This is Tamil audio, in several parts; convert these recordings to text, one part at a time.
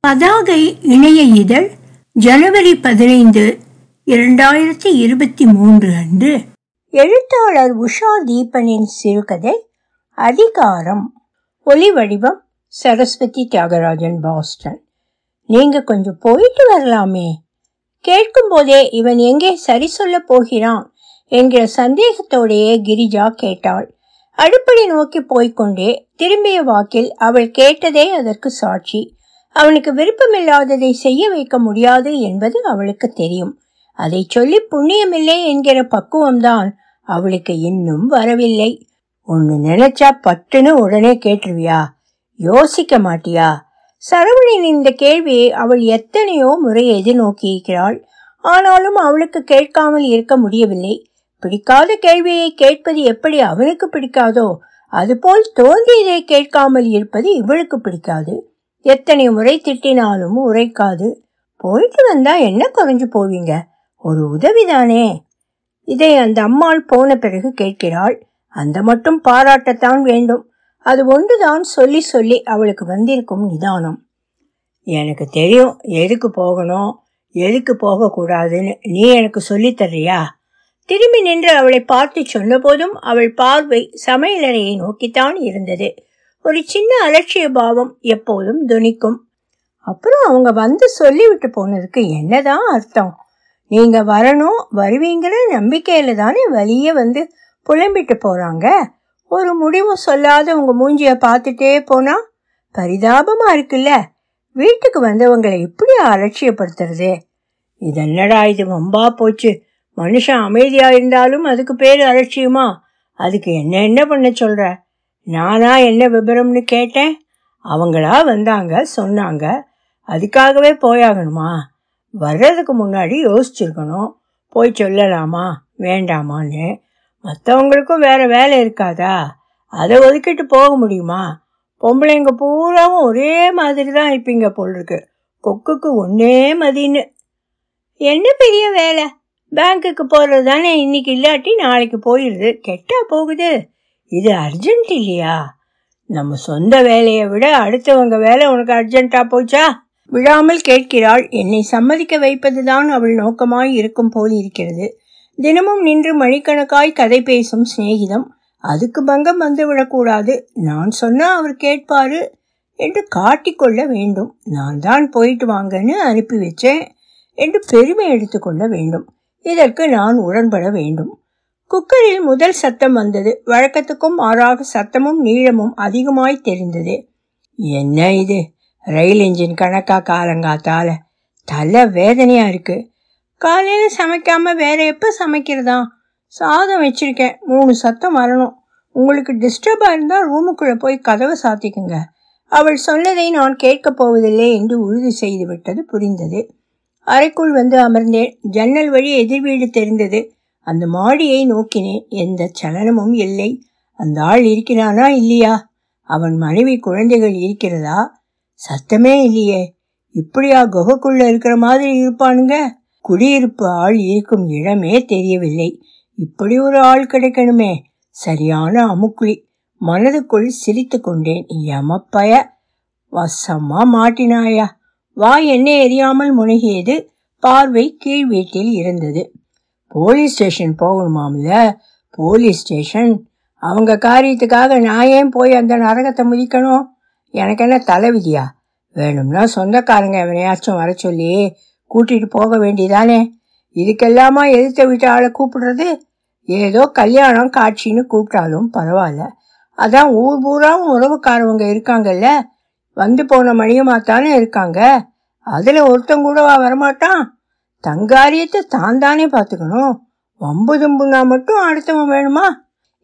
பதாகை இணைய இதழ் ஜனவரி பதினைந்து இரண்டாயிரத்தி இருபத்தி மூன்று அன்று. எழுத்தாளர் உஷா தீபனின் சிறுகதை அதிகாரம். ஒலி வடிவம் சரஸ்வதி தியாகராஜன் பாஸ்டன். நீங்க கொஞ்சம் போயிட்டு வரலாமே. கேட்கும் போதே இவன் எங்கே சரி சொல்ல போகிறான் என்கிற சந்தேகத்தோடையே கிரிஜா கேட்டாள். அடுப்படி நோக்கி போய்க்கொண்டே திரும்பிய வாக்கில் அவள் கேட்டதே அதற்கு சாட்சி. அவனுக்கு விருப்பமில்லாததை செய்ய வைக்க முடியாது என்பது அவளுக்கு தெரியும். அதை சொல்லி புண்ணியமில்லை என்கிற பக்குவம்தான் அவளுக்கு இன்னும் வரவில்லை. ஒன்னு நினைச்சா பட்டுன்னு உடனே கேட்டுருவியா? யோசிக்க மாட்டியா? சரவணின் இந்த கேள்வியை அவள் எத்தனையோ முறை எதிர்நோக்கி இருக்கிறாள் ஆனாலும் அவளுக்கு கேட்காமல் இருக்க முடியவில்லை. பிடிக்காத கேள்வியை கேட்பது எப்படி அவனுக்கு பிடிக்காதோ அதுபோல் தோன்றியதை கேட்காமல் இருப்பது இவளுக்கு பிடிக்காது. எத்தனை முறை திட்டினாலும் உரைக்காது. போயிட்டு வந்தா என்ன குறைஞ்சு போவீங்க? ஒரு உதவிதானே. இதை அந்த அம்மாள் போன பிறகு கேட்கிறாள். அந்த மட்டும் பாராட்டத்தான் வேண்டும். அது ஒன்றுதான் சொல்லி சொல்லி அவளுக்கு வந்திருக்கும் நிதானம். எனக்கு தெரியும் எதுக்கு போகணும்? எதுக்கு போகக்கூடாதுன்னு நீ எனக்கு சொல்லித்தர்றியா திரும்பி நின்று அவளை பார்த்து சொன்னபோதும் அவள் பார்வை சமையலறையை நோக்கித்தான் இருந்தது. ஒரு சின்ன அலட்சிய பாவம் எப்போதும் துணிக்கும். அப்புறம் அவங்க வந்து சொல்லிவிட்டு போனதுக்கு என்னதான் அர்த்தம்? நீங்க வரணும் வருவீங்கிற நம்பிக்கையில தானே வழியே வந்து புலம்பிட்டு போறாங்க? ஒரு முடிவும் சொல்லாத உங்க மூஞ்சிய பார்த்துட்டே போனா பரிதாபமா இருக்குல்ல? வீட்டுக்கு வந்தவங்களை இப்படி அலட்சியப்படுத்துறது? இதென்னடா இது வம்பா போச்சு. மனுஷன் அமைதியா இருந்தாலும் அதுக்கு பேரு அலட்சியமா? அதுக்கு என்ன என்ன பண்ண சொல்ற? நானா என்ன விபரம்னு கேட்டேன்? அவங்களா வந்தாங்க சொன்னாங்க. அதுக்காகவே போயாகணுமா? வர்றதுக்கு முன்னாடி யோசிச்சிருக்கணும். போய் சொல்லலாமா? வேண்டாமான்னு. மற்றவங்களுக்கும் வேற வேலை இருக்காதா? அதை ஒதுக்கிட்டு போக முடியுமா? பொம்பளைங்க பூராவும் ஒரே மாதிரி தான் இருப்பீங்க போல் இருக்கு கொக்குக்கு ஒன்னே மதின்னு. என்ன பெரிய வேலை? பேங்க்குக்கு போகிறது தானே இன்னைக்கு இல்லாட்டி நாளைக்கு போயிடுது. கெட்டா போகுது. இது அர்ஜென்ட் இல்லையா? நம்ம சொந்த வேலையை விட அடுத்தவங்க வேலை உனக்கு அர்ஜென்ட்டா போச்சா? விழாமல் கேட்கிறாள். என்னை சம்மதிக்க வைப்பதுதான் அவள் நோக்கமாய் இருக்கும் போல் இருக்கிறது. தினமும் நின்று மணிக்கணக்காய் கதை பேசும் சிநேகிதம். அதுக்கு பங்கம் வந்து விடக்கூடாது. நான் சொன்னா அவர் கேட்பாரு என்று காட்டிக்கொள்ள வேண்டும். நான் தான் போயிட்டு வாங்கன்னு அனுப்பி வச்சேன் என்று பெருமை எடுத்துக்கொள்ள வேண்டும். இதற்கு நான் உடன்பட வேண்டும். குக்கரில் முதல் சத்தம் வந்தது. வழக்கத்துக்கும் மாறாக சத்தமும் நீளமும் அதிகமாய் தெரிந்தது. என்ன இது? ரயில் இன்ஜின் கணக்கா காலங்காத்தால தலை வேதனையா இருக்கு. காலையில சமைக்காம வேற எப்ப சமைக்கிறதா? சாதம் வச்சிருக்கேன். மூணு சத்தம் வரணும். உங்களுக்கு டிஸ்டர்பா இருந்தா ரூமுக்குள்ள போய் கதவை சாத்திக்குங்க. அவள் சொன்னதை நான் கேட்கப் போவதில்லை என்று உறுதி செய்து விட்டது புரிந்தது. அறைக்குள் வந்து அமர்ந்தேன். ஜன்னல் வழி எதிர் வீடு தெரிந்தது. அந்த மாடியை நோக்கினேன். எந்த சலனமும் இல்லை. அந்த ஆள் இருக்கிறானா இல்லையா? அவன் மனைவி குழந்தைகள் இருக்கிறதா? சத்தமே இல்லையே. இப்படியா குகைக்குள்ள இருக்கிற மாதிரி இருப்பானுங்க? குடியிருப்பு ஆள் இருக்கும் இடமே தெரியவில்லை. இப்படி ஒரு ஆள் கிடைக்கணுமே. சரியான அமுக்குழி. மனதுக்குள் சிரித்து கொண்டேன். எமப்பய வசமா மாட்டினாயா? வா என்ன எரியாமல் முனகியது. பார்வை கீழ் வீட்டில் இருந்தது. Police station போகணுமாம்ல? Police station? அவங்க காரியத்துக்காக நான் ஏன் போய் அந்த நரகத்தை முதிக்கணும் எனக்கு என்ன தலைவிதியா? வேணும்னா சொந்தக்காரங்க எவனையாச்சும் வர சொல்லி கூட்டிகிட்டு போக வேண்டியதானே? இதுக்கெல்லாமா எதிர்த்த வீட்டு ஆளை கூப்பிடுறது? ஏதோ கல்யாணம் காட்சின்னு கூப்பிட்டாலும் பரவாயில்ல. அதான் ஊர் பூராவும் உறவுக்காரவங்க இருக்காங்கல்ல? வந்து போன மணியமாத்தானே இருக்காங்க? அதில் ஒருத்தங்கூடவா வரமாட்டான்? தங்காரியத்தை தான் தானே பார்த்துக்கணும். வம்பு தும்புனா மட்டும் அடுத்தவன் வேணுமா?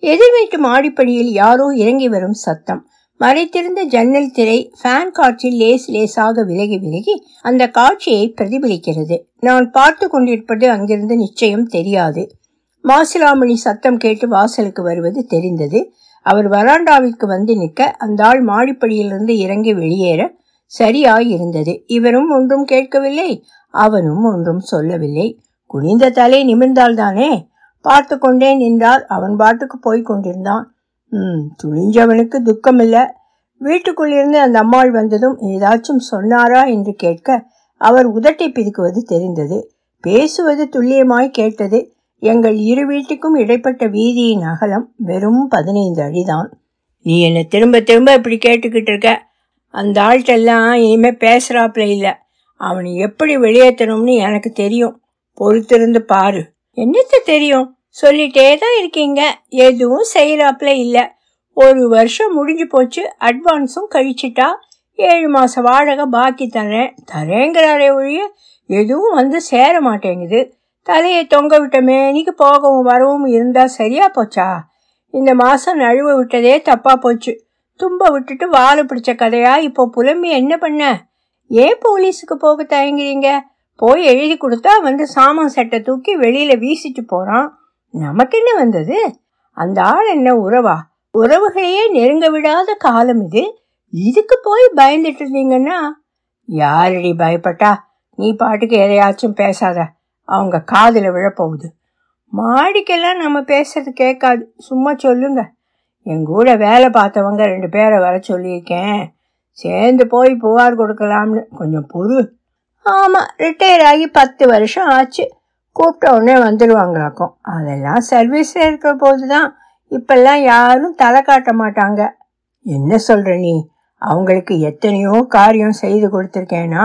எதிர் வீட்டு மாடிப்படியில் யாரோ இறங்கி வரும் சத்தம். மறைத்திருந்த ஜன்னல் திரை ஃபேன் காற்றில் லேஸ் லேசாக விலகி விலகி அந்த காட்சியை பிரதிபலிக்கிறது. நான் பார்த்து கொண்டிருப்பது அங்கிருந்து நிச்சயம் தெரியாது. மாசிலாமணி சத்தம் கேட்டு வாசலுக்கு வருவது தெரிந்தது. அவர் வராண்டாவிற்கு வந்து நிற்க அந்த ஆள் மாடிப்படியிலிருந்து இறங்கி வெளியேற சரியாயிருந்தது. இவரும் ஒன்றும் கேட்கவில்லை. அவனும் ஒன்றும் சொல்லவில்லை. குனிந்த தலை நிமிர்ந்தால்தானே? பார்த்து கொண்டே நின்றால் அவன் பாட்டுக்கு போய் கொண்டிருந்தான். ம் துணிஞ்சவனுக்கு துக்கமில்லை. வீட்டுக்குள்ளிருந்து இருந்து அந்த அம்மாள் வந்ததும் ஏதாச்சும் சொன்னாரா என்று கேட்க அவர் உதட்டை பிதுக்குவது தெரிந்தது. பேசுவது துல்லியமாய் கேட்டது. எங்கள் இரு வீட்டுக்கும் இடைப்பட்ட வீதியின் அகலம் வெறும் பதினைந்து அடிதான். நீ என்னை திரும்ப திரும்ப இப்படி கேட்டுக்கிட்டு இருக்க? அந்த ஆள்கிட்டெல்லாம் இனிமேல் பேசுகிறாப்புல இல்லை. அவனை எப்படி வெளியேற்றணும்னு எனக்கு தெரியும். பொறுத்திருந்து பாரு. என்னத்த தெரியும்? சொல்லிட்டே தான் இருக்கீங்க. எதுவும் செய்கிறாப்புல இல்லை. ஒரு வருஷம் முடிஞ்சு போச்சு. அட்வான்ஸும் கழிச்சிட்டா ஏழு மாதம் வாடகை பாக்கி தரேன். தரேங்கிறாரே ஒழிய எதுவும் வந்து சேர மாட்டேங்குது. தலையை தொங்க விட்ட மேனிக்கு போகவும் வரவும் இருந்தால் சரியா போச்சா? இந்த மாதம் நழுவ விட்டதே தப்பாக போச்சு. தும்ப விட்டுட்டு வாழை பிடிச்ச கதையா? இப்போ புலம்பி என்ன பண்ண? ஏன் போலீஸுக்கு போக தயங்குறீங்க? போய் எழுதி கொடுத்தா வந்து சாமான் சட்டை தூக்கி வெளியில வீசிட்டு போறான். நமக்கு என்ன வந்தது? அந்த ஆள் என்ன உறவா? உறவுகளையே நெருங்க விடாத காலம் இது. இதுக்கு போய் பயந்துட்டு இருந்தீங்கன்னா? யாரடி பயப்பட்டா? நீ பாட்டுக்கு எதையாச்சும் பேசாத. அவங்க காதில் விழப்போகுது. மாடிக்கெல்லாம் நம்ம பேசுறது கேட்காது. சும்மா சொல்லுங்க. எங்கூட வேலை பார்த்தவங்க ரெண்டு பேரை வர சொல்லியிருக்கேன். சேர்ந்து போய் புகார் கொடுக்கலாம்னு. கொஞ்சம் பொறு. ஆமாம் ரிட்டையர் ஆகி பத்து வருஷம் ஆச்சு. கூப்பிட்ட உடனே வந்துடுவாங்களாக்கும் அதெல்லாம் சர்வீஸில் இருக்கிற போது தான் இப்பெல்லாம் யாரும் தலை காட்ட மாட்டாங்க. என்ன சொல்கிற நீ? அவங்களுக்கு எத்தனையோ காரியம் செய்து கொடுத்துருக்கேன்னா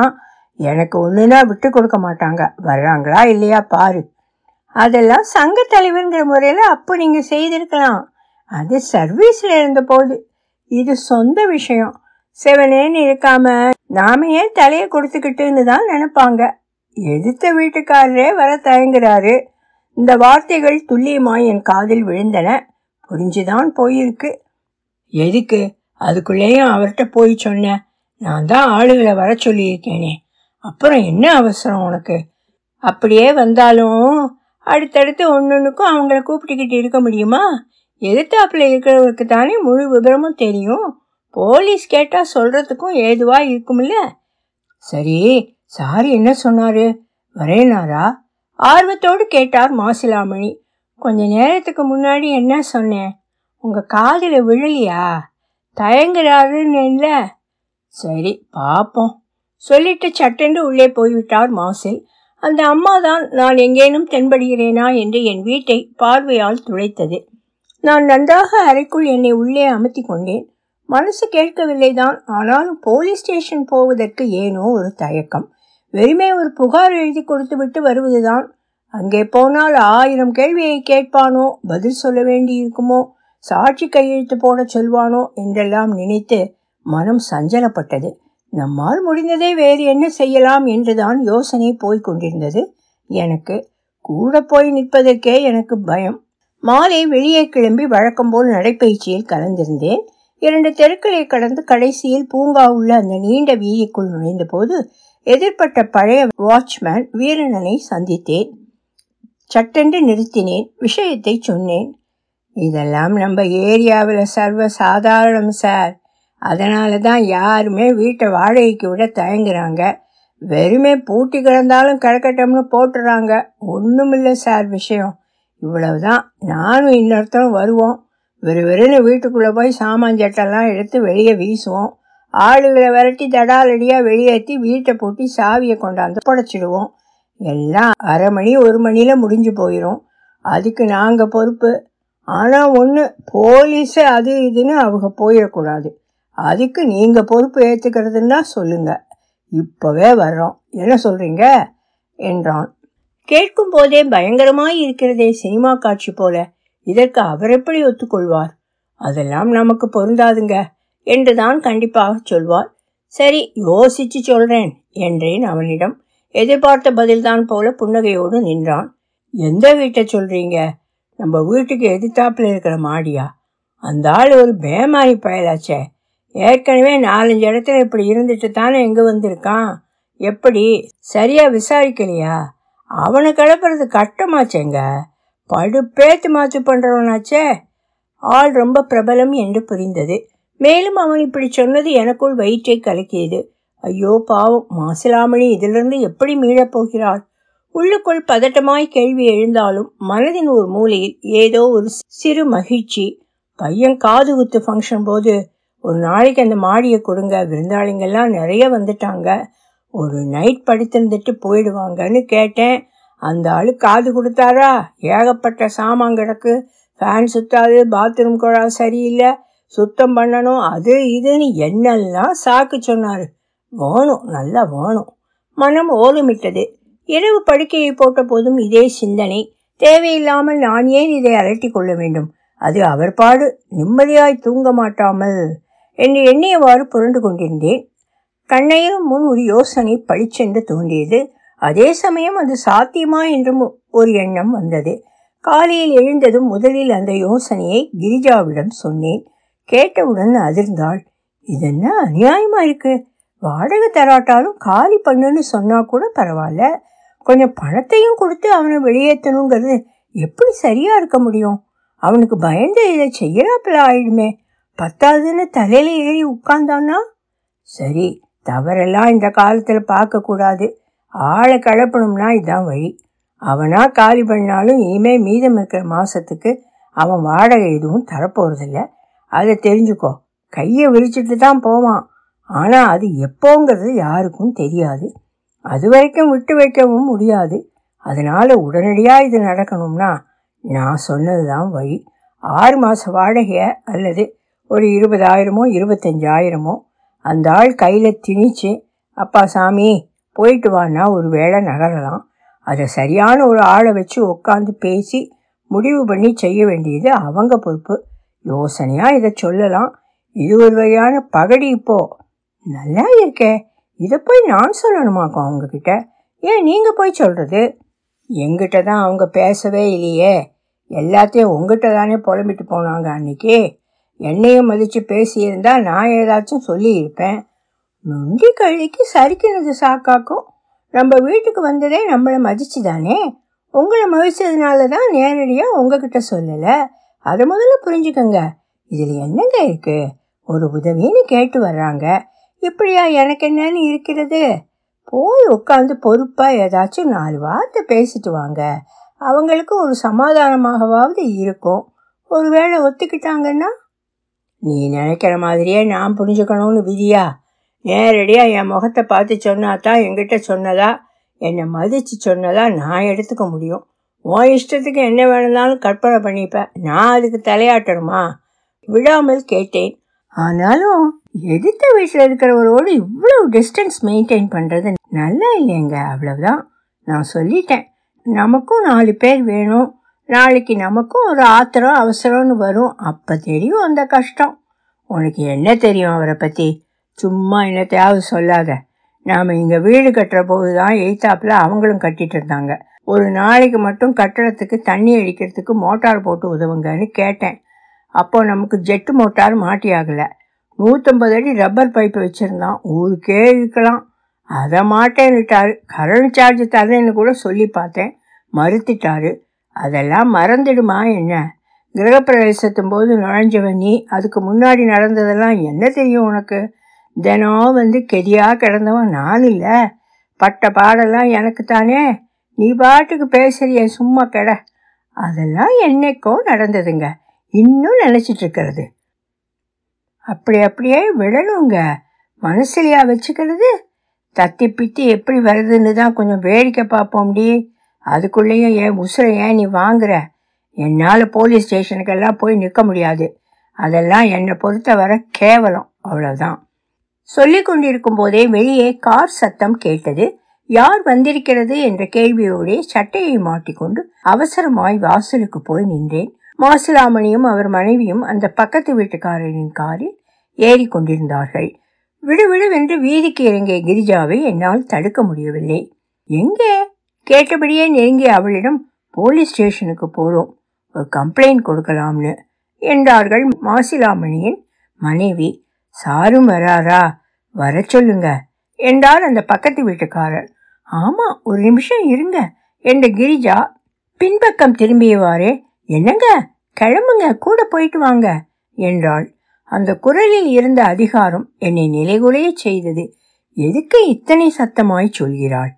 எனக்கு ஒன்றுனா விட்டு கொடுக்க மாட்டாங்க. வர்றாங்களா இல்லையா பாரு. அதெல்லாம் சங்க தலைவர்ங்கிற முறையில் அப்போ நீங்கள் செய்திருக்கலாம். அது சர்வீஸில் இருந்த போது இது சொந்த விஷயம். செவனேன்னு இருக்காம நாம ஏன் தலையை கொடுத்துக்கிட்டுன்னு தான் நினைப்பாங்க. எதிர்த்த வீட்டுக்காரரே வர தயங்குறாரு. இந்த வார்த்தைகள் துல்லியமாய் என் காதில் விழுந்தன. புரிஞ்சுதான் போயிருக்கு. எதுக்கு? அதுக்குள்ளேயும் அவர்கிட்ட போய் சொன்னேன் நான் தான் ஆளுகளை வர சொல்லியிருக்கேனே. அப்புறம் என்ன அவசரம் உனக்கு? அப்படியே வந்தாலும் அடுத்தடுத்து ஒன்று ஒன்றுக்கும் அவங்கள கூப்பிட்டுக்கிட்டு இருக்க முடியுமா? எதிர்த்தாப்புல இருக்கிறவருக்கு தானே முழு விவரமும் தெரியும்? போலீஸ் கேட்டால் சொல்கிறதுக்கும் ஏதுவாக இருக்கும்ல? சரி சாரி என்ன சொன்னாரு? வரேனாரா? ஆர்வத்தோடு கேட்டார் மாசிலாமணி. கொஞ்ச நேரத்துக்கு முன்னாடி என்ன சொன்னேன்? உங்கள் காதில் விழலையா? தயங்குறாருன்னு இல்லை சரி பார்ப்போம் சொல்லிட்டு சட்டென்று உள்ளே போய்விட்டார் மாசில். அந்த அம்மா தான் நான் எங்கேனும் தென்படுகிறேனா என்று என் வீட்டை பார்வையால் துளைத்தது நான் நன்றாக அறைக்குள் என்னை உள்ளே அமர்த்தி கொண்டேன். மனசு கேட்கவில்லை தான் ஆனாலும் போலீஸ் ஸ்டேஷன் போவதற்கு ஏனோ ஒரு தயக்கம். வெறுமே ஒரு புகார் எழுதி கொடுத்து விட்டு வருவதுதான். அங்கே போனால் ஆயிரம் கேள்வியை கேட்பானோ? பதில் சொல்ல வேண்டியிருக்குமோ? சாட்சி கையெழுத்து போட சொல்வானோ? என்றெல்லாம் நினைத்து மனம் சஞ்சலப்பட்டது. நம்மால் முடிந்ததே வேறு என்ன செய்யலாம் என்றுதான் யோசனை போய்க் கொண்டிருந்தது. எனக்கு கூட போய் நிற்பதற்கே எனக்கு பயம். மாலை வெளியே கிளம்பி வழக்கம் போல் நடைப்பயிற்சியில் கலந்திருந்தேன். இரண்டு தெருக்களை கடந்து கடைசியில் பூங்கா உள்ள அந்த நீண்ட வீதிக்குள் நுழைந்த போது எதிர்ப்பட்ட பழைய வாட்ச்மேன் வீரனனை சந்தித்தேன். சட்டென்று நிறுத்தினேன் விஷயத்தை சொன்னேன். இதெல்லாம் நம்ம ஏரியாவில் சர்வ சாதாரணம் சார். அதனால தான் யாருமே வீட்டை வாடகைக்கு விட தயங்குறாங்க. வெறுமே பூட்டி கிடந்தாலும் கிடக்கட்டம்னு போட்டுறாங்க. ஒன்றுமில்லை சார் விஷயம். இவ்வளவுதான். நானும் இன்னொருத்தரும் வருவோம். வெறு வெறுன்னு வீட்டுக்குள்ளே போய் சாமான் சட்டெல்லாம் எடுத்து வெளியே வீசுவோம். ஆளுகளை விரட்டி தடாலடியாக வெளியேற்றி வீட்டை பூட்டி சாவியை கொண்டாந்து புடைச்சிடுவோம். எல்லாம் அரை மணி ஒரு மணியில் முடிஞ்சு போயிடும் அதுக்கு நாங்கள் பொறுப்பு. ஆனால் ஒன்று போலீஸு அது இதுன்னு அவங்க போயிடக்கூடாது. அதுக்கு நீங்கள் பொறுப்பு ஏற்றுக்கிறதுன்னா சொல்லுங்கள் இப்போவே வர்றோம். என்ன சொல்கிறீங்க என்றான். கேட்கும் போதே பயங்கரமாய் இருக்கிறதே சினிமா காட்சி போல. இதற்கு அவர் எப்படி ஒத்துக்கொள்வார்? அதெல்லாம் நமக்கு பொருந்தாதுங்க என்றுதான் கண்டிப்பாக சொல்வார். சரி யோசிச்சு சொல்றேன் என்றேன் அவனிடம். எதிர்பார்த்த பதில்தான் போல புன்னகையோடு நின்றான். எந்த வீட்டை சொல்றீங்க? நம்ம வீட்டுக்கு எதிர்த்தாப்புல இருக்கிற மாடியா? அந்த ஆள் ஒரு பேமாரி பயலாச்சே. ஏற்கனவே நாலஞ்சு இடத்துல இப்படி இருந்துட்டு தானே எங்க வந்திருக்கான்? எப்படி சரியா விசாரிக்கலையா? அவனை கிளப்புறது கஷ்டமாச்சேங்க படுப்பேத்து மாத்து பண்ணுறவனாச்சே ஆள் ரொம்ப பிரபலம் என்று புரிந்தது. மேலும் அவன் இப்படி சொன்னது எனக்குள் வயிற்றை கலக்கியது. ஐயோ பாவம் மாசிலாமணி இதிலிருந்து எப்படி மீளப் போகிறாள்? உள்ளுக்குள் பதட்டமாய் கேள்வி எழுந்தாலும் மனதின் ஒரு மூலையில் ஏதோ ஒரு சிறு மகிழ்ச்சி. பையன் காது குத்து ஃபங்க்ஷன் போது ஒரு நாளைக்கு அந்த மாடியை கொடுங்க விருந்தாளிங்கெல்லாம் நிறைய வந்துட்டாங்க. ஒரு நைட் படுத்திருந்துட்டு போயிடுவாங்கன்னு கேட்டேன். அந்த ஆளு காது கொடுத்தாரா? ஏகப்பட்ட சாமான் கிடக்கு. ஃபேன் சுத்தாது பாத்ரூம் குழா சரியில்லை. சுத்தம் பண்ணணும் அது இதுன்னு என்னெல்லாம் சாக்கு சொன்னார். வேணும் நல்லா வேணும். மனம் ஓலமிட்டது இரவு படுக்கையை போட்ட போதும் இதே சிந்தனை. தேவையில்லாமல் நான் ஏன் இதை அலட்டி கொள்ள வேண்டும்? அது அவர் பாடு. நிம்மதியாய் தூங்க மாட்டாமல். என்று எண்ணியவாறு புரண்டு கொண்டிருந்தேன். கண்ணையும் முன் ஒரு யோசனை பளிச்சென்று தோன்றியது. அதே சமயம் அது சாத்தியமா என்றும் ஒரு எண்ணம் வந்தது. காலையில் எழுந்ததும் முதலில் அந்த யோசனையை கிரிஜாவிடம் சொன்னேன். கேட்டவுடன் அதிர்ந்தாள். இதென்ன அநியாயமா இருக்கு? வாடகை தராட்டாலும் காலி பண்ணுன்னு சொன்னா கூட பரவாயில்ல. கொஞ்சம் பணத்தையும் கொடுத்து அவனை வெளியேற்றணுங்கிறது எப்படி சரியா இருக்க முடியும்? அவனுக்கு பயந்து இதை செய்யறாப்புல ஆயிடுமே. பத்தாவதுன்னு தலையில ஏறி உட்கார்ந்தான்னா? சரி தவறெல்லாம் இந்த காலத்தில் பார்க்கக்கூடாது. ஆளை கலப்பணும்னா இதுதான் வழி. அவனா காலி பண்ணாலும் இனிமே மீதம் இருக்கிற மாதத்துக்கு அவன் வாடகை எதுவும் தரப்போகிறதில்ல அதை தெரிஞ்சுக்கோ. கையை விரிச்சிட்டு தான் போவான். ஆனால் அது எப்போங்கிறது யாருக்கும் தெரியாது. அது வரைக்கும் விட்டு வைக்கவும் முடியாது. அதனால் உடனடியாக இது நடக்கணும்னா நான் சொன்னது தான் வழி. ஆறு மாத வாடகையை அல்லது ஒரு இருபதாயிரமோ இருபத்தஞ்சாயிரமோ அந்த ஆள் கையில் திணிச்சு அப்பா சாமி போயிட்டு வான்னா ஒரு வேளை நகரலாம். அதை சரியான ஒரு ஆளை வச்சு உட்காந்து பேசி முடிவு பண்ணி செய்ய வேண்டியது அவங்க பொறுப்பு. யோசனையாக இதை சொல்லலாம். இது ஒரு வகையான பகடி இப்போ. நல்லா இருக்கே. இதை போய் நான் சொல்லணுமாக்கும் அவங்கக்கிட்ட ஏன் நீங்கள் போய் சொல்கிறது எங்கிட்ட தான் அவங்க பேசவே இல்லையே. எல்லாத்தையும் உங்ககிட்ட தானே புலம்பிட்டு போனாங்க அன்னைக்கு. என்னையும் மதித்து பேசியிருந்தா நான் ஏதாச்சும் சொல்லியிருப்பேன். நொண்டி கழிக்கு சரிக்கினது சாக்காக்கும் நம்ம வீட்டுக்கு வந்ததே நம்மளை மதிச்சு தானே உங்களை மதிச்சதுனால தான் நேரடியாக உங்ககிட்ட சொல்லலை. அதை முதல்ல புரிஞ்சுக்கோங்க. இதில் என்னங்க இருக்கு? ஒரு உதவின்னு கேட்டு வர்றாங்க. இப்படியா எனக்கு என்னன்னு இருக்கிறது? போய் உட்காந்து பொறுப்பாக ஏதாச்சும் நாலு வார்த்தை பேசிட்டு வாங்க. அவங்களுக்கு ஒரு சமாதானமாகவாவது இருக்கும். ஒருவேளை ஒத்துக்கிட்டாங்கன்னா நீ நினைக்கிற மாதிரியே நான் புரிஞ்சுக்கணும்னு விதியா? நேரடியாக என் முகத்தை பார்த்து சொன்னா தான் என்கிட்ட சொன்னதா? என்னை மதித்து சொன்னதா நான் எடுத்துக்க முடியும். உன் இஷ்டத்துக்கு என்ன வேணும்னாலும் கற்பனை பண்ணிப்பேன் நான் அதுக்கு தலையாட்டணுமா? விடாமல் கேட்டேன். ஆனாலும் எதிர்த்த வீட்டில் இருக்கிறவரோடு இவ்வளவு டிஸ்டன்ஸ் மெயின்டைன் பண்ணுறது நல்லா இல்லைங்க அவ்வளவுதான். நான் சொல்லிட்டேன். நமக்கும் நாலு பேர் வேணும். நாளைக்கு நமக்கும் ஒரு ஆத்திரம் அவசரம்னு வரும். அப்போ தெரியும் அந்த கஷ்டம். உனக்கு என்ன தெரியும் அவரை பற்றி சும்மா என்னத்தையாவது சொல்லாத. நாம் இங்கே வீடு கட்டுற போது தான் எய்த்தாப்பில் அவங்களும் கட்டிட்டு இருந்தாங்க. ஒரு நாளைக்கு மட்டும் கட்டடத்துக்கு தண்ணி அடிக்கிறதுக்கு மோட்டார் போட்டு உதவுங்கன்னு கேட்டேன். அப்போ நமக்கு ஜெட்டு மோட்டார் மாட்டி ஆகலை. நூற்றம்பது அடி ரப்பர் பைப்பு வச்சுருந்தான். ஊருக்கே இருக்கலாம் அதை மாட்டேன்னுட்டார். கரண்ட் சார்ஜ் தரேன்னு கூட சொல்லி பார்த்தேன். மறுத்துட்டாரு. அதெல்லாம் மறந்துடுமா என்ன? கிரகப்பிரவேசத்தும் போது நுழைஞ்சவன் நீ அதுக்கு முன்னாடி நடந்ததெல்லாம் என்ன தெரியும் உனக்கு? தினம் வந்து கெதியாக கிடந்தவன் நான் இல்லை. பட்ட பாடெல்லாம் எனக்கு தானே. நீ பாட்டுக்கு பேசுறிய சும்மா கெட. அதெல்லாம் என்னைக்கோ நடந்ததுங்க. இன்னும் நினச்சிட்டு இருக்கிறது. அப்படி அப்படியே விடணுங்க மனசுலையா வச்சுக்கிறது. தத்தி பித்தி எப்படி வருதுன்னு தான் கொஞ்சம் வேடிக்கை பார்ப்போம்டி. அதுக்குள்ளேயும் ஏன் உசுரை ஏன் நீ வாங்குற? என்னால் போலீஸ் ஸ்டேஷனுக்கெல்லாம் போய் நிற்க முடியாது. அதெல்லாம் என்னை பொறுத்தவரை கேவலம். அவ்வளோதான் சொல்லி கொண்டிருக்கும் போதே வெளியே கார் சத்தம் கேட்டது யார் வந்திருக்கிறது? என்ற கேள்வியோடே சட்டையை மாட்டிக்கொண்டு அவசரமாய் வாசலுக்கு போய் நின்றேன். மாசிலாமணியும் அவர் மனைவியும் அந்த பக்கத்து வீட்டுக்காரரின் காரில் ஏறி கொண்டிருந்தார்கள். விடுவிடுவென்று வீதிக்கு இறங்கிய கிரிஜாவை என்னால் தடுக்க முடியவில்லை. எங்கே? கேட்டபடியே நெருங்கிய அவளிடம் போலீஸ் ஸ்டேஷனுக்கு போகிறோம் ஒரு கம்ப்ளைண்ட் கொடுக்கலாம்னு என்றார்கள் மாசிலாமணியின் மனைவி. சாரும் வராரா? வர சொல்லுங்க என்றார் அந்த பக்கத்து வீட்டுக்காரர். ஆமா ஒரு நிமிஷம் இருங்க என்ற கிரிஜா பின்பக்கம் திரும்பியவாறே என்னங்க? கிளம்புங்க கூட போயிட்டு வாங்க என்றாள். அந்த குரலில் இருந்த அதிகாரம் என்னை நிலைகுலைய செய்தது. எதுக்கு இத்தனை சத்தமாய் சொல்கிறாள்?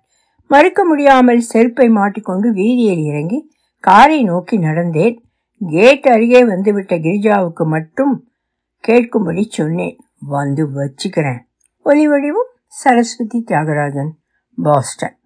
மறுக்க முடியாமல் செருப்பை மாட்டிக்கொண்டு வீதியில் இறங்கி காரை நோக்கி நடந்தேன். கேட் அருகே வந்துவிட்ட கிரிஜாவுக்கு மட்டும் கேட்கும்படி சொன்னேன். வந்து வச்சுக்கிறேன். ஒலி வடிவம்? சரஸ்வதி தியாகராஜன் பாஸ்டன்.